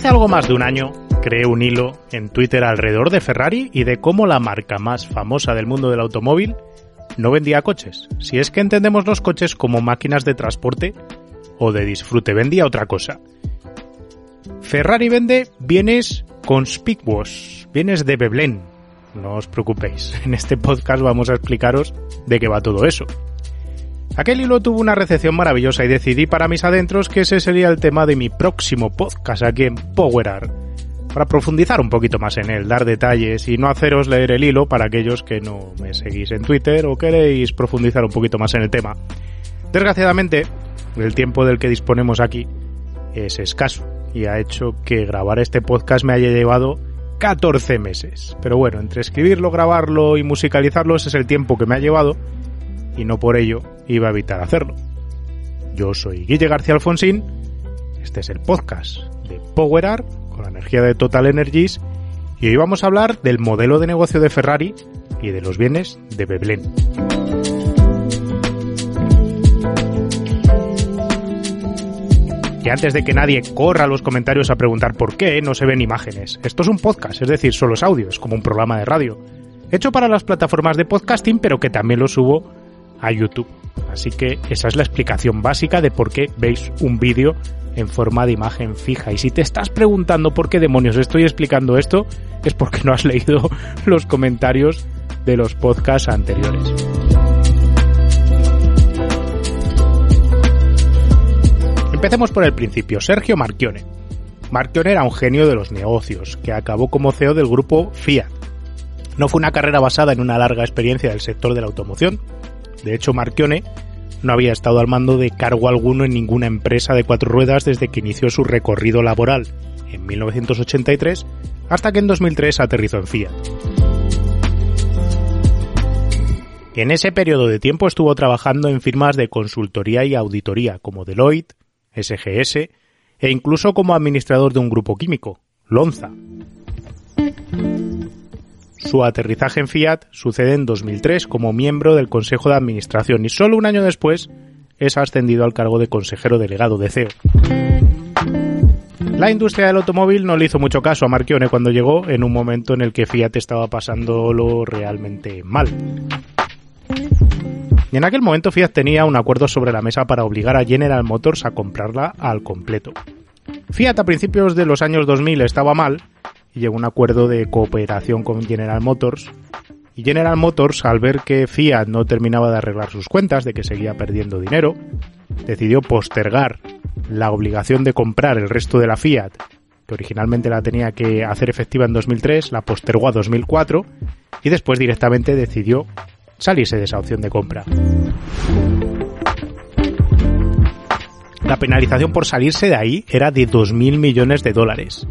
Hace algo más de un año creé un hilo en Twitter alrededor de Ferrari y de cómo la marca más famosa del mundo del automóvil no vendía coches. Si es que entendemos los coches como máquinas de transporte o de disfrute, vendía otra cosa. Ferrari vende bienes conspicuos, bienes de Veblen. No os preocupéis, en este podcast vamos a explicaros de qué va todo eso. Aquel hilo tuvo una recepción maravillosa y decidí para mis adentros que ese sería el tema de mi próximo podcast aquí en Power para profundizar un poquito más en él, dar detalles y no haceros leer el hilo para aquellos que no me seguís en Twitter o queréis profundizar un poquito más en el tema. Desgraciadamente, el tiempo del que disponemos aquí es escaso y ha hecho que grabar este podcast me haya llevado 14 meses. Pero bueno, entre escribirlo, grabarlo y musicalizarlo ese es el tiempo que me ha llevado y no por ello iba a evitar hacerlo. Yo soy Guille García Alfonsín, este es el podcast de Power con la energía de Total Energies y hoy vamos a hablar del modelo de negocio de Ferrari y de los bienes de Veblen. Y antes de que nadie corra a los comentarios a preguntar por qué no se ven imágenes, esto es un podcast, es decir, solo es audio, es como un programa de radio, hecho para las plataformas de podcasting, pero que también lo subo a YouTube. Así que esa es la explicación básica de por qué veis un vídeo en forma de imagen fija. Y si te estás preguntando por qué demonios estoy explicando esto, es porque no has leído los comentarios de los podcasts anteriores. Empecemos por el principio. Sergio Marchione. Marchione era un genio de los negocios, que acabó como CEO del grupo Fiat. No fue una carrera basada en una larga experiencia del sector de la automoción, de hecho, Marchione no había estado al mando de cargo alguno en ninguna empresa de cuatro ruedas desde que inició su recorrido laboral en 1983 hasta que en 2003 aterrizó en Fiat. En ese periodo de tiempo estuvo trabajando en firmas de consultoría y auditoría como Deloitte, SGS e incluso como administrador de un grupo químico, Lonza. Su aterrizaje en Fiat sucede en 2003 como miembro del Consejo de Administración y solo un año después es ascendido al cargo de consejero delegado de CEO. La industria del automóvil no le hizo mucho caso a Marchione cuando llegó en un momento en el que Fiat estaba pasándolo realmente mal. Y en aquel momento Fiat tenía un acuerdo sobre la mesa para obligar a General Motors a comprarla al completo. Fiat a principios de los años 2000 estaba mal y llegó a un acuerdo de cooperación con General Motors. Y General Motors, al ver que Fiat no terminaba de arreglar sus cuentas, de que seguía perdiendo dinero, decidió postergar la obligación de comprar el resto de la Fiat, que originalmente la tenía que hacer efectiva en 2003, la postergó a 2004 y después directamente decidió salirse de esa opción de compra. La penalización por salirse de ahí era de 2.000 millones de dólares.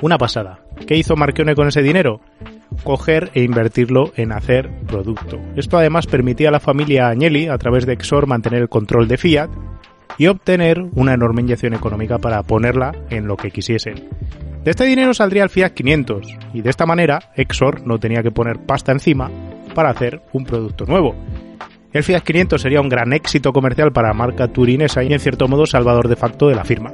Una pasada. ¿Qué hizo Marchione con ese dinero? Coger e invertirlo en hacer producto. Esto además permitía a la familia Agnelli, a través de Exor, mantener el control de Fiat y obtener una enorme inyección económica para ponerla en lo que quisiesen. De este dinero saldría el Fiat 500 y de esta manera Exor no tenía que poner pasta encima para hacer un producto nuevo. El Fiat 500 sería un gran éxito comercial para la marca turinesa y en cierto modo salvador de facto de la firma.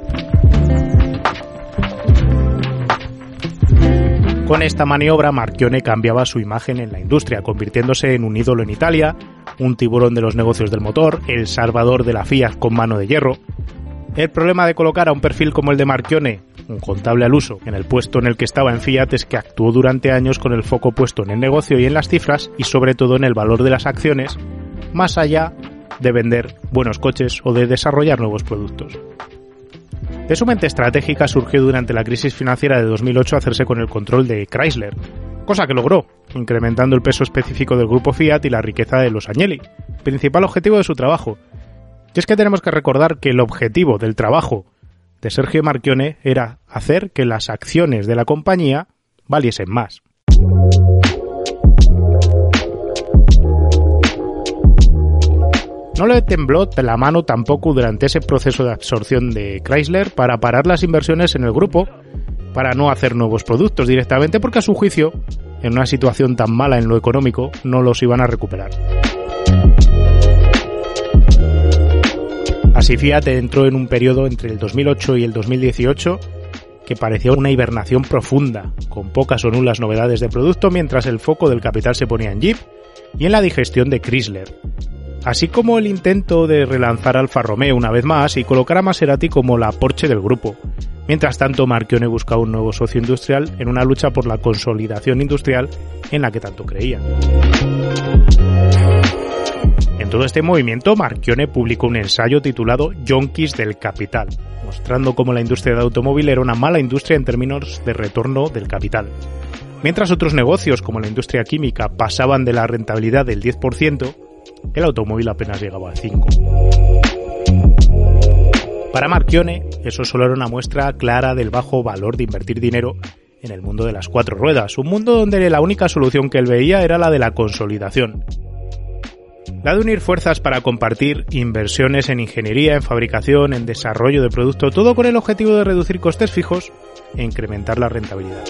Con esta maniobra, Marchione cambiaba su imagen en la industria, convirtiéndose en un ídolo en Italia, un tiburón de los negocios del motor, el salvador de la Fiat con mano de hierro. El problema de colocar a un perfil como el de Marchione, un contable al uso, en el puesto en el que estaba en Fiat es que actuó durante años con el foco puesto en el negocio y en las cifras y sobre todo en el valor de las acciones, más allá de vender buenos coches o de desarrollar nuevos productos. De su mente estratégica surgió durante la crisis financiera de 2008 hacerse con el control de Chrysler, cosa que logró, incrementando el peso específico del grupo Fiat y la riqueza de los Agnelli, principal objetivo de su trabajo. Y es que tenemos que recordar que el objetivo del trabajo de Sergio Marchione era hacer que las acciones de la compañía valiesen más. No le tembló la mano tampoco durante ese proceso de absorción de Chrysler para parar las inversiones en el grupo, para no hacer nuevos productos directamente, porque a su juicio, en una situación tan mala en lo económico, no los iban a recuperar. Así Fiat entró en un periodo entre el 2008 y el 2018 que parecía una hibernación profunda, con pocas o nulas novedades de producto mientras el foco del capital se ponía en Jeep y en la digestión de Chrysler, así como el intento de relanzar Alfa Romeo una vez más y colocar a Maserati como la Porsche del grupo. Mientras tanto, Marchione buscaba un nuevo socio industrial en una lucha por la consolidación industrial en la que tanto creía. En todo este movimiento, Marchione publicó un ensayo titulado Yonkis del Capital, mostrando cómo la industria de automóvil era una mala industria en términos de retorno del capital. Mientras otros negocios, como la industria química, pasaban de la rentabilidad del 10%, el automóvil apenas llegaba al 5. Para Marchione, eso solo era una muestra clara del bajo valor de invertir dinero en el mundo de las cuatro ruedas, un mundo donde la única solución que él veía era la de la consolidación. La de unir fuerzas para compartir inversiones en ingeniería, en fabricación, en desarrollo de producto, todo con el objetivo de reducir costes fijos e incrementar la rentabilidad.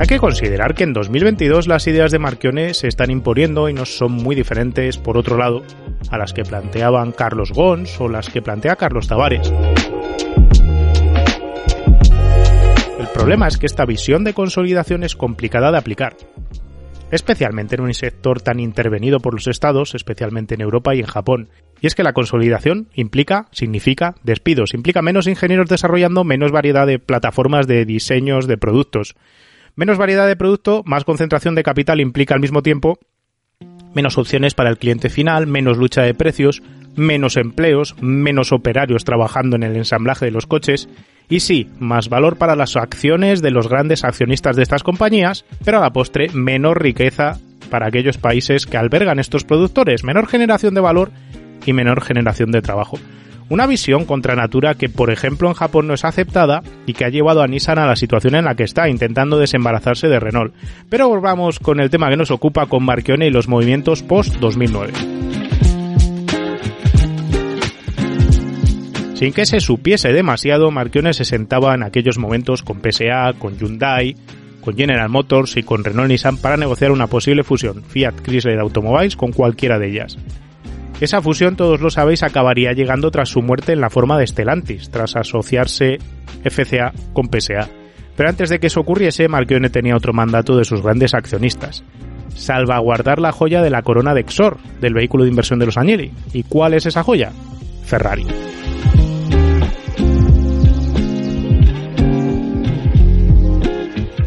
Hay que considerar que en 2022 las ideas de Marchione se están imponiendo y no son muy diferentes, por otro lado, a las que planteaban Carlos Gons o las que plantea Carlos Tavares. El problema es que esta visión de consolidación es complicada de aplicar, especialmente en un sector tan intervenido por los estados, especialmente en Europa y en Japón. Y es que la consolidación implica, significa despidos, implica menos ingenieros desarrollando menos variedad de plataformas de diseños de productos, Menos variedad de producto, más concentración de capital implica al mismo tiempo menos opciones para el cliente final, menos lucha de precios, menos empleos, menos operarios trabajando en el ensamblaje de los coches y sí, más valor para las acciones de los grandes accionistas de estas compañías, pero a la postre menor riqueza para aquellos países que albergan estos productores, menor generación de valor y menor generación de trabajo. Una visión contra natura que, por ejemplo, en Japón no es aceptada y que ha llevado a Nissan a la situación en la que está, intentando desembarazarse de Renault. Pero volvamos con el tema que nos ocupa con Marchione y los movimientos post-2009. Sin que se supiese demasiado, Marchione se sentaba en aquellos momentos con PSA, con Hyundai, con General Motors y con Renault Nissan para negociar una posible fusión Fiat Chrysler Automobiles con cualquiera de ellas. Esa fusión, todos lo sabéis, acabaría llegando tras su muerte en la forma de Stellantis, tras asociarse FCA con PSA. Pero antes de que eso ocurriese, Marchione tenía otro mandato de sus grandes accionistas. Salvaguardar la joya de la corona de Exor, del vehículo de inversión de los Agnelli. ¿Y cuál es esa joya? Ferrari.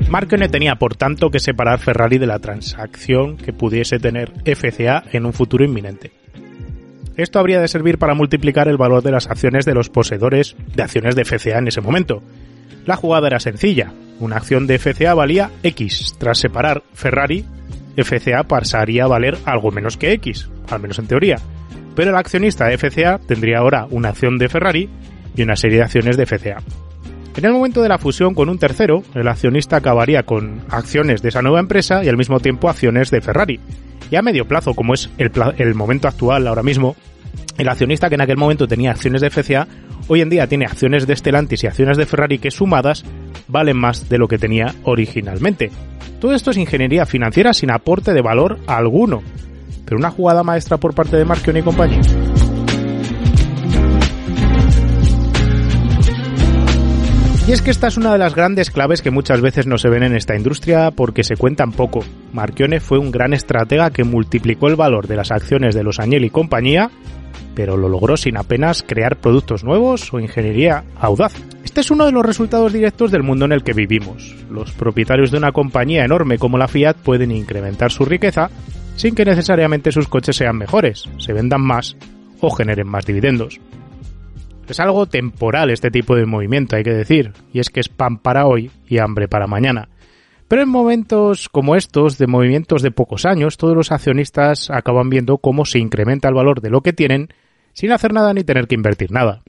Marchione tenía por tanto que separar Ferrari de la transacción que pudiese tener FCA en un futuro inminente. Esto habría de servir para multiplicar el valor de las acciones de los poseedores de acciones de FCA en ese momento. La jugada era sencilla. Una acción de FCA valía X. Tras separar Ferrari, FCA pasaría a valer algo menos que X, al menos en teoría. Pero el accionista de FCA tendría ahora una acción de Ferrari y una serie de acciones de FCA. En el momento de la fusión con un tercero, el accionista acabaría con acciones de esa nueva empresa y al mismo tiempo acciones de Ferrari, y a medio plazo, como es el, momento actual ahora mismo, el accionista que en aquel momento tenía acciones de FCA, hoy en día tiene acciones de Stellantis y acciones de Ferrari que sumadas valen más de lo que tenía originalmente. Todo esto es ingeniería financiera sin aporte de valor alguno, pero una jugada maestra por parte de Marchione y compañía. Y es que esta es una de las grandes claves que muchas veces no se ven en esta industria porque se cuentan poco. Marchione fue un gran estratega que multiplicó el valor de las acciones de los Agnelli y compañía, pero lo logró sin apenas crear productos nuevos o ingeniería audaz. Este es uno de los resultados directos del mundo en el que vivimos. Los propietarios de una compañía enorme como la Fiat pueden incrementar su riqueza sin que necesariamente sus coches sean mejores, se vendan más o generen más dividendos. Es algo temporal este tipo de movimiento, hay que decir, y es que es pan para hoy y hambre para mañana. Pero en momentos como estos, de movimientos de pocos años, todos los accionistas acaban viendo cómo se incrementa el valor de lo que tienen sin hacer nada ni tener que invertir nada.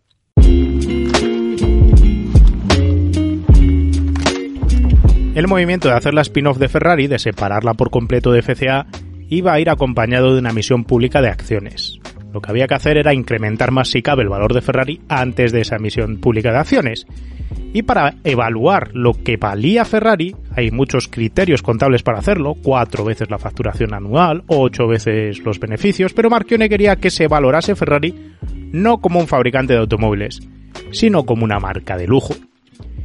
El movimiento de hacer la spin-off de Ferrari, de separarla por completo de FCA, iba a ir acompañado de una emisión pública de acciones. Lo que había que hacer era incrementar más si cabe el valor de Ferrari antes de esa emisión pública de acciones. Y para evaluar lo que valía Ferrari, hay muchos criterios contables para hacerlo, cuatro veces la facturación anual, ocho veces los beneficios, pero Marchione quería que se valorase Ferrari no como un fabricante de automóviles, sino como una marca de lujo.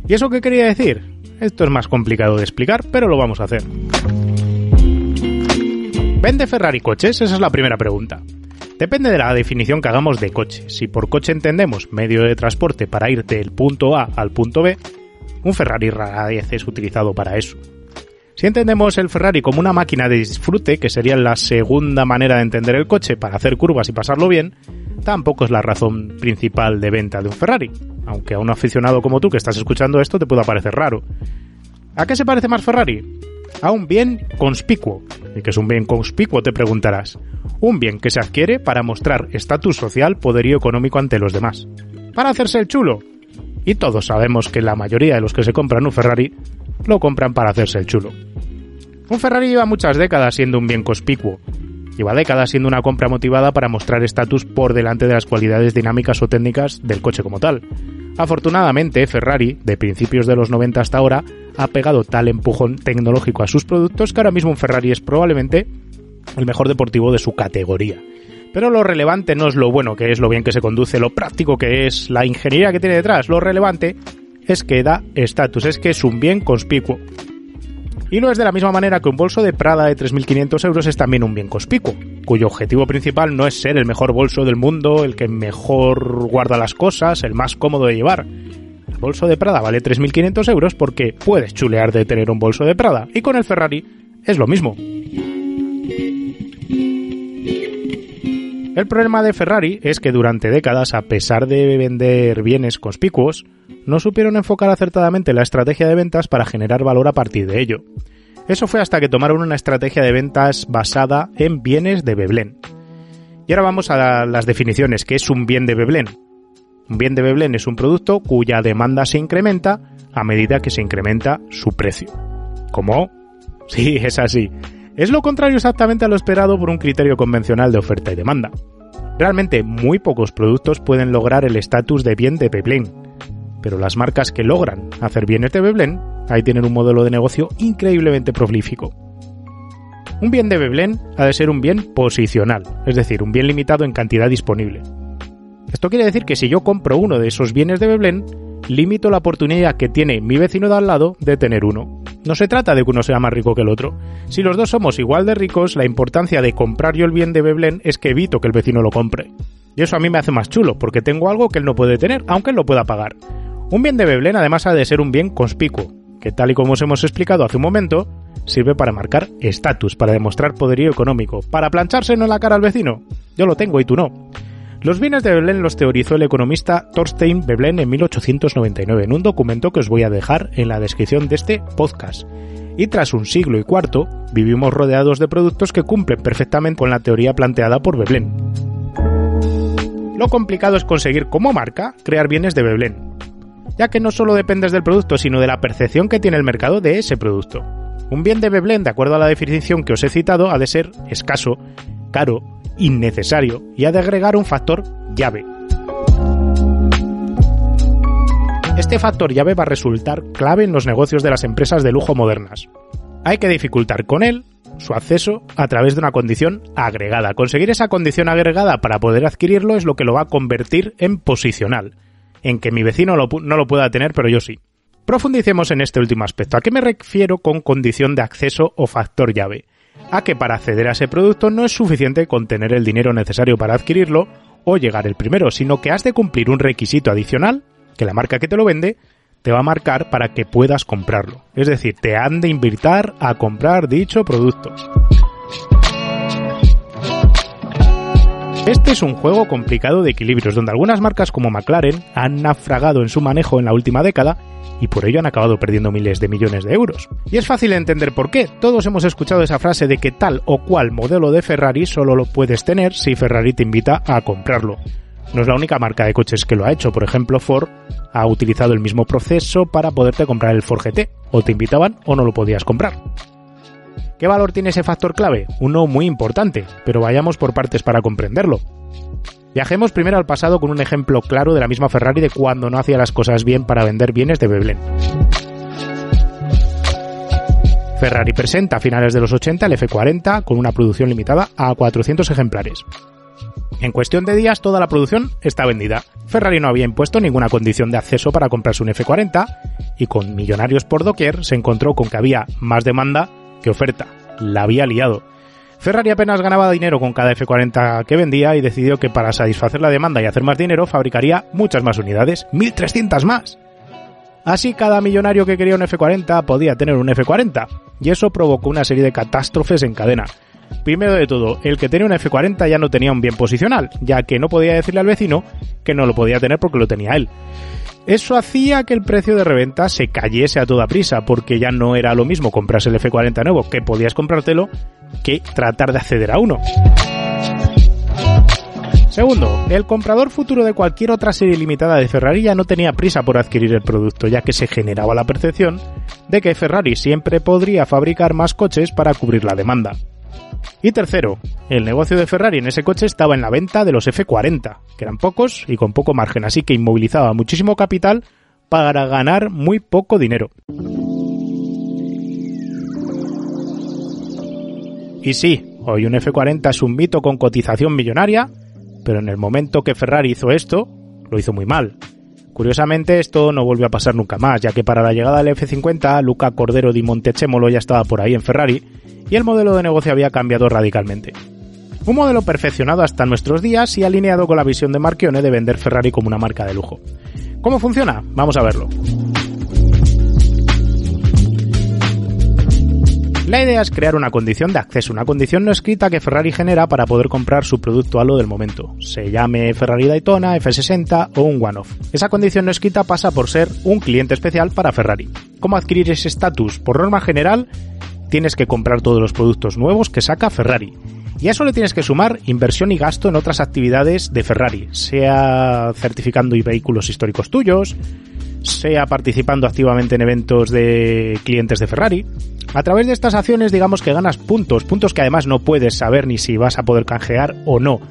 ¿Y eso qué quería decir? Esto es más complicado de explicar, pero lo vamos a hacer. ¿Vende Ferrari coches? Esa es la primera pregunta. Depende de la definición que hagamos de coche. Si por coche entendemos medio de transporte para ir del punto A al punto B, un Ferrari rara vez es utilizado para eso. Si entendemos el Ferrari como una máquina de disfrute, que sería la segunda manera de entender el coche para hacer curvas y pasarlo bien, tampoco es la razón principal de venta de un Ferrari, aunque a un aficionado como tú que estás escuchando esto te pueda parecer raro. ¿A qué se parece más Ferrari? A un bien conspicuo. ¿Y qué es un bien conspicuo? Te preguntarás. Un bien que se adquiere para mostrar estatus social, poderío económico ante los demás. Para hacerse el chulo. Y todos sabemos que la mayoría de los que se compran un Ferrari lo compran para hacerse el chulo. Un Ferrari lleva muchas décadas siendo un bien conspicuo. Lleva décadas siendo una compra motivada para mostrar estatus por delante de las cualidades dinámicas o técnicas del coche como tal. Afortunadamente, Ferrari, de principios de los 90 hasta ahora, ha pegado tal empujón tecnológico a sus productos que ahora mismo un Ferrari es probablemente el mejor deportivo de su categoría. Pero lo relevante no es lo bueno que es, lo bien que se conduce, lo práctico que es, la ingeniería que tiene detrás. Lo relevante es que da estatus, es que es un bien conspicuo. Y no es de la misma manera que un bolso de Prada de 3.500 euros es también un bien conspicuo, cuyo objetivo principal no es ser el mejor bolso del mundo, el que mejor guarda las cosas, el más cómodo de llevar. Bolso de Prada vale 3.500 euros porque puedes chulear de tener un bolso de Prada, y con el Ferrari es lo mismo. El problema de Ferrari es que durante décadas, a pesar de vender bienes conspicuos, no supieron enfocar acertadamente la estrategia de ventas para generar valor a partir de ello. Eso fue hasta que tomaron una estrategia de ventas basada en bienes de Veblen. Y ahora vamos a las definiciones. ¿Qué es un bien de Veblen? Un bien de Veblen es un producto cuya demanda se incrementa a medida que se incrementa su precio. ¿Cómo? Sí, es así. Es lo contrario exactamente a lo esperado por un criterio convencional de oferta y demanda. Realmente muy pocos productos pueden lograr el estatus de bien de Veblen, pero las marcas que logran hacer bienes de Veblen, ahí tienen un modelo de negocio increíblemente prolífico. Un bien de Veblen ha de ser un bien posicional, es decir, un bien limitado en cantidad disponible. Esto quiere decir que si yo compro uno de esos bienes de Veblen, limito la oportunidad que tiene mi vecino de al lado de tener uno. No se trata de que uno sea más rico que el otro. Si los dos somos igual de ricos, la importancia de comprar yo el bien de Veblen es que evito que el vecino lo compre. Y eso a mí me hace más chulo, porque tengo algo que él no puede tener, aunque él lo pueda pagar. Un bien de Veblen además ha de ser un bien conspicuo, que tal y como os hemos explicado hace un momento, sirve para marcar estatus, para demostrar poderío económico, para planchárselo en la cara al vecino. Yo lo tengo y tú no. Los bienes de Veblen los teorizó el economista Thorstein Veblen en 1899 en un documento que os voy a dejar en la descripción de este podcast. Y tras un siglo y cuarto, vivimos rodeados de productos que cumplen perfectamente con la teoría planteada por Veblen. Lo complicado es conseguir como marca crear bienes de Veblen, ya que no solo dependes del producto, sino de la percepción que tiene el mercado de ese producto. Un bien de Veblen, de acuerdo a la definición que os he citado, ha de ser escaso, caro, innecesario y ha de agregar un factor llave. Este factor llave va a resultar clave en los negocios de las empresas de lujo modernas. Hay que dificultar con él su acceso a través de una condición agregada. Conseguir esa condición agregada para poder adquirirlo es lo que lo va a convertir en posicional en que mi vecino no lo pueda tener, pero yo sí. Profundicemos en este último aspecto. ¿A qué me refiero con condición de acceso o factor llave? A que para acceder a ese producto no es suficiente con tener el dinero necesario para adquirirlo o llegar el primero, sino que has de cumplir un requisito adicional que la marca que te lo vende te va a marcar para que puedas comprarlo. Es decir, te han de invitar a comprar dicho producto. Este es un juego complicado de equilibrios, donde algunas marcas como McLaren han naufragado en su manejo en la última década y por ello han acabado perdiendo miles de millones de euros. Y es fácil entender por qué. Todos hemos escuchado esa frase de que tal o cual modelo de Ferrari solo lo puedes tener si Ferrari te invita a comprarlo. No es la única marca de coches que lo ha hecho. Por ejemplo, Ford ha utilizado el mismo proceso para poderte comprar el Ford GT. O te invitaban o no lo podías comprar. ¿Qué valor tiene ese factor clave? Uno muy importante, pero vayamos por partes para comprenderlo. Viajemos primero al pasado con un ejemplo claro de la misma Ferrari de cuando no hacía las cosas bien para vender bienes de Veblen. Ferrari presenta a finales de los 80 el F40 con una producción limitada a 400 ejemplares. En cuestión de días toda la producción está vendida. Ferrari no había impuesto ninguna condición de acceso para comprarse un F40 y con millonarios por doquier se encontró con que había más demanda que oferta. La había liado. Ferrari apenas ganaba dinero con cada F40 que vendía y decidió que para satisfacer la demanda y hacer más dinero fabricaría muchas más unidades, 1300 más. Así cada millonario que quería un F40 podía tener un F40, y eso provocó una serie de catástrofes en cadena. Primero de todo, el que tenía un F40 ya no tenía un bien posicional, ya que no podía decirle al vecino que no lo podía tener porque lo tenía él. Eso hacía que el precio de reventa se cayese a toda prisa, porque ya no era lo mismo comprarse el F40 nuevo, que podías comprártelo, que tratar de acceder a uno. Segundo, el comprador futuro de cualquier otra serie limitada de Ferrari ya no tenía prisa por adquirir el producto, ya que se generaba la percepción de que Ferrari siempre podría fabricar más coches para cubrir la demanda. Y tercero, el negocio de Ferrari en ese coche estaba en la venta de los F40, que eran pocos y con poco margen, así que inmovilizaba muchísimo capital para ganar muy poco dinero. Y sí, hoy un F40 es un mito con cotización millonaria, pero en el momento que Ferrari hizo esto, lo hizo muy mal. Curiosamente, esto no volvió a pasar nunca más, ya que para la llegada del F50, Luca Cordero di Montechemolo ya estaba por ahí en Ferrari y el modelo de negocio había cambiado radicalmente. Un modelo perfeccionado hasta nuestros días y alineado con la visión de Marchione de vender Ferrari como una marca de lujo. ¿Cómo funciona? Vamos a verlo. La idea es crear una condición de acceso, una condición no escrita que Ferrari genera para poder comprar su producto halo del momento, se llame Ferrari Daytona, F60 o un one-off. Esa condición no escrita pasa por ser un cliente especial para Ferrari. ¿Cómo adquirir ese estatus? Por norma general, tienes que comprar todos los productos nuevos que saca Ferrari. Y a eso le tienes que sumar inversión y gasto en otras actividades de Ferrari, sea certificando y vehículos históricos tuyos, sea participando activamente en eventos de clientes de Ferrari. A través de estas acciones digamos que ganas puntos, puntos que además no puedes saber ni si vas a poder canjear o no.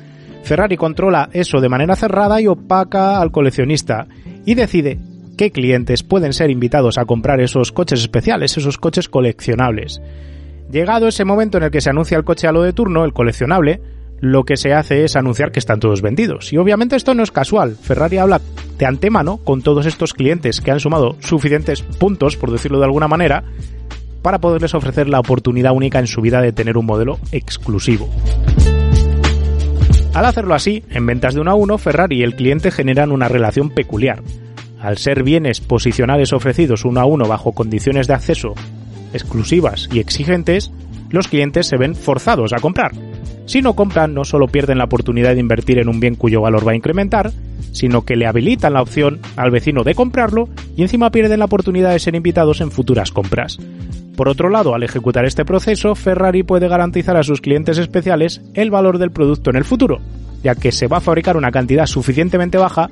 Ferrari controla eso de manera cerrada y opaca al coleccionista y decide qué clientes pueden ser invitados a comprar esos coches especiales, esos coches coleccionables. Llegado ese momento en el que se anuncia el coche a lo de turno, el coleccionable, lo que se hace es anunciar que están todos vendidos. Y obviamente esto no es casual. Ferrari habla de antemano con todos estos clientes que han sumado suficientes puntos, por decirlo de alguna manera, para poderles ofrecer la oportunidad única en su vida de tener un modelo exclusivo. Al hacerlo así, en ventas de uno a uno, Ferrari y el cliente generan una relación peculiar. Al ser bienes posicionales ofrecidos uno a uno bajo condiciones de acceso exclusivas y exigentes, los clientes se ven forzados a comprar, si no compran, no solo pierden la oportunidad de invertir en un bien cuyo valor va a incrementar, sino que le habilitan la opción al vecino de comprarlo y encima pierden la oportunidad de ser invitados en futuras compras. Por otro lado, al ejecutar este proceso, Ferrari puede garantizar a sus clientes especiales el valor del producto en el futuro, ya que se va a fabricar una cantidad suficientemente baja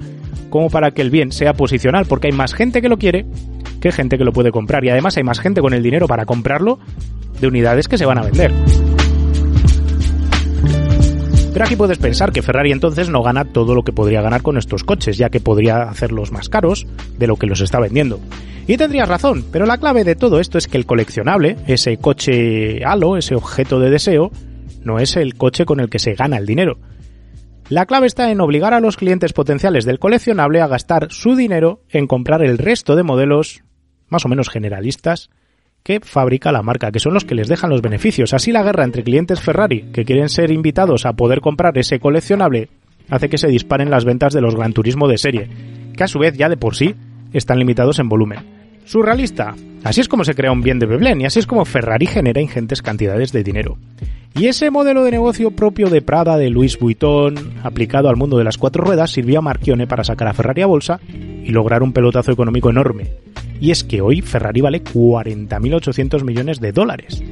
como para que el bien sea posicional, porque hay más gente que lo quiere que gente que lo puede comprar y además hay más gente con el dinero para comprarlo de unidades que se van a vender. Pero aquí puedes pensar que Ferrari entonces no gana todo lo que podría ganar con estos coches, ya que podría hacerlos más caros de lo que los está vendiendo. Y tendrías razón, pero la clave de todo esto es que el coleccionable, ese coche halo, ese objeto de deseo, no es el coche con el que se gana el dinero. La clave está en obligar a los clientes potenciales del coleccionable a gastar su dinero en comprar el resto de modelos más o menos generalistas que fabrica la marca, que son los que les dejan los beneficios. Así la guerra entre clientes Ferrari, que quieren ser invitados a poder comprar ese coleccionable, hace que se disparen las ventas de los Gran Turismo de serie, que a su vez ya de por sí están limitados en volumen. Surrealista. Así es como se crea un bien de Veblen y así es como Ferrari genera ingentes cantidades de dinero. Y ese modelo de negocio propio de Prada, de Louis Vuitton, aplicado al mundo de las cuatro ruedas, sirvió a Marchione para sacar a Ferrari a bolsa y lograr un pelotazo económico enorme y es que hoy Ferrari vale 40.800 millones de dólares,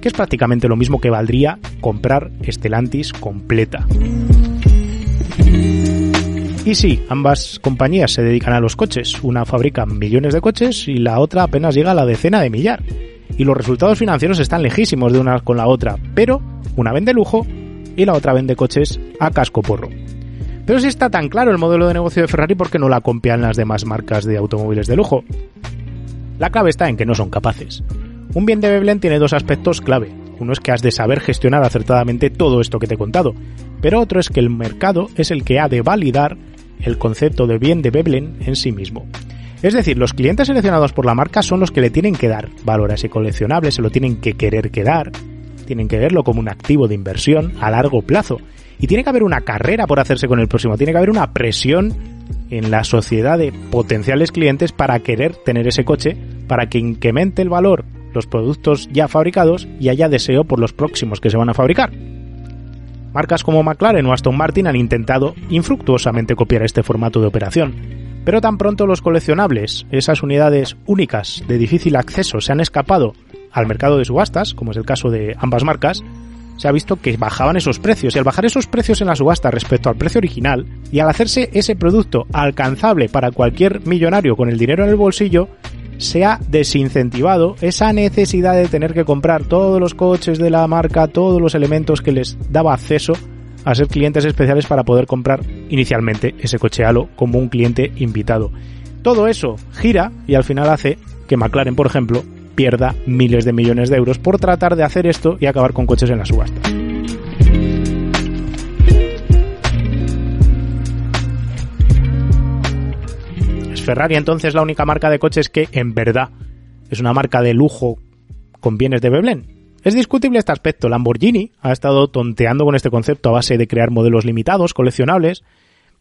que es prácticamente lo mismo que valdría comprar Stellantis completa. Y sí, ambas compañías se dedican a los coches. Una fabrica millones de coches y la otra apenas llega a la decena de millar. Y los resultados financieros están lejísimos de una con la otra, pero una vende lujo y la otra vende coches a casco porro. Pero si está tan claro el modelo de negocio de Ferrari, ¿por qué no la copian las demás marcas de automóviles de lujo? La clave está en que no son capaces. Un bien de Veblen tiene dos aspectos clave. Uno es que has de saber gestionar acertadamente todo esto que te he contado, pero otro es que el mercado es el que ha de validar el concepto de bien de Veblen en sí mismo. Es decir, los clientes seleccionados por la marca son los que le tienen que dar valor a ese coleccionable, se lo tienen que querer quedar, tienen que verlo como un activo de inversión a largo plazo. Y tiene que haber una carrera por hacerse con el próximo, tiene que haber una presión en la sociedad de potenciales clientes para querer tener ese coche, para que incremente el valor los productos ya fabricados y haya deseo por los próximos que se van a fabricar. Marcas como McLaren o Aston Martin han intentado infructuosamente copiar este formato de operación, pero tan pronto los coleccionables, esas unidades únicas de difícil acceso, se han escapado al mercado de subastas, como es el caso de ambas marcas, se ha visto que bajaban esos precios. Y al bajar esos precios en la subasta respecto al precio original y al hacerse ese producto alcanzable para cualquier millonario con el dinero en el bolsillo, se ha desincentivado esa necesidad de tener que comprar todos los coches de la marca, todos los elementos que les daba acceso a ser clientes especiales para poder comprar inicialmente ese coche Halo como un cliente invitado. Todo eso gira y al final hace que McLaren, por ejemplo, pierda miles de millones de euros por tratar de hacer esto y acabar con coches en la subasta. ¿Es Ferrari entonces la única marca de coches que en verdad es una marca de lujo con bienes de Veblen? Es discutible este aspecto. Lamborghini ha estado tonteando con este concepto a base de crear modelos limitados, coleccionables,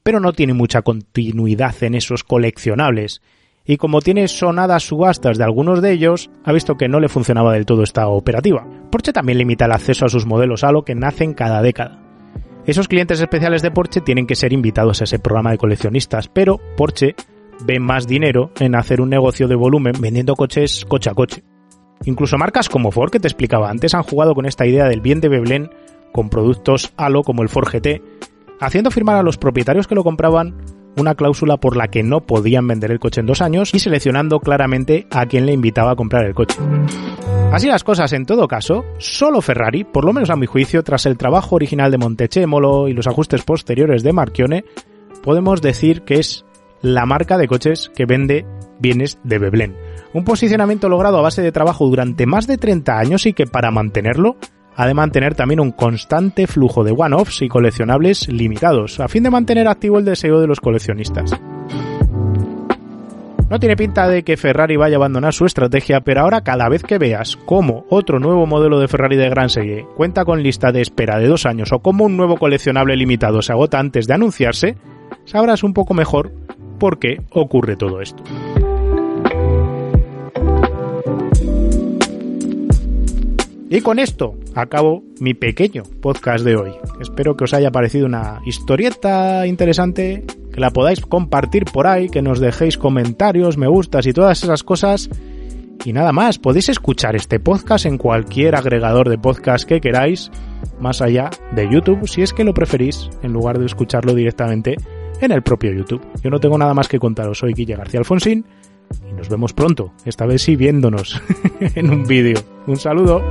pero no tiene mucha continuidad en esos coleccionables y como tiene sonadas subastas de algunos de ellos, ha visto que no le funcionaba del todo esta operativa. Porsche también limita el acceso a sus modelos Halo que nacen cada década. Esos clientes especiales de Porsche tienen que ser invitados a ese programa de coleccionistas, pero Porsche ve más dinero en hacer un negocio de volumen vendiendo coches coche a coche. Incluso marcas como Ford, que te explicaba antes, han jugado con esta idea del bien de Veblen con productos Halo como el Ford GT, haciendo firmar a los propietarios que lo compraban una cláusula por la que no podían vender el coche en dos años y seleccionando claramente a quién le invitaba a comprar el coche. Así las cosas, en todo caso, solo Ferrari, por lo menos a mi juicio, tras el trabajo original de Montechémolo y los ajustes posteriores de Marchione, podemos decir que es la marca de coches que vende bienes de Veblen. Un posicionamiento logrado a base de trabajo durante más de 30 años y que para mantenerlo ha de mantener también un constante flujo de one-offs y coleccionables limitados, a fin de mantener activo el deseo de los coleccionistas. No tiene pinta de que Ferrari vaya a abandonar su estrategia, pero ahora cada vez que veas cómo otro nuevo modelo de Ferrari de gran serie cuenta con lista de espera de dos años o cómo un nuevo coleccionable limitado se agota antes de anunciarse, sabrás un poco mejor por qué ocurre todo esto. Y con esto acabo mi pequeño podcast de hoy. Espero que os haya parecido una historieta interesante, que la podáis compartir por ahí, que nos dejéis comentarios, me gustas y todas esas cosas. Y nada más, podéis escuchar este podcast en cualquier agregador de podcast que queráis, más allá de YouTube, si es que lo preferís, en lugar de escucharlo directamente en el propio YouTube. Yo no tengo nada más que contaros, soy Guille García Alfonsín y nos vemos pronto, esta vez sí viéndonos en un vídeo. Un saludo.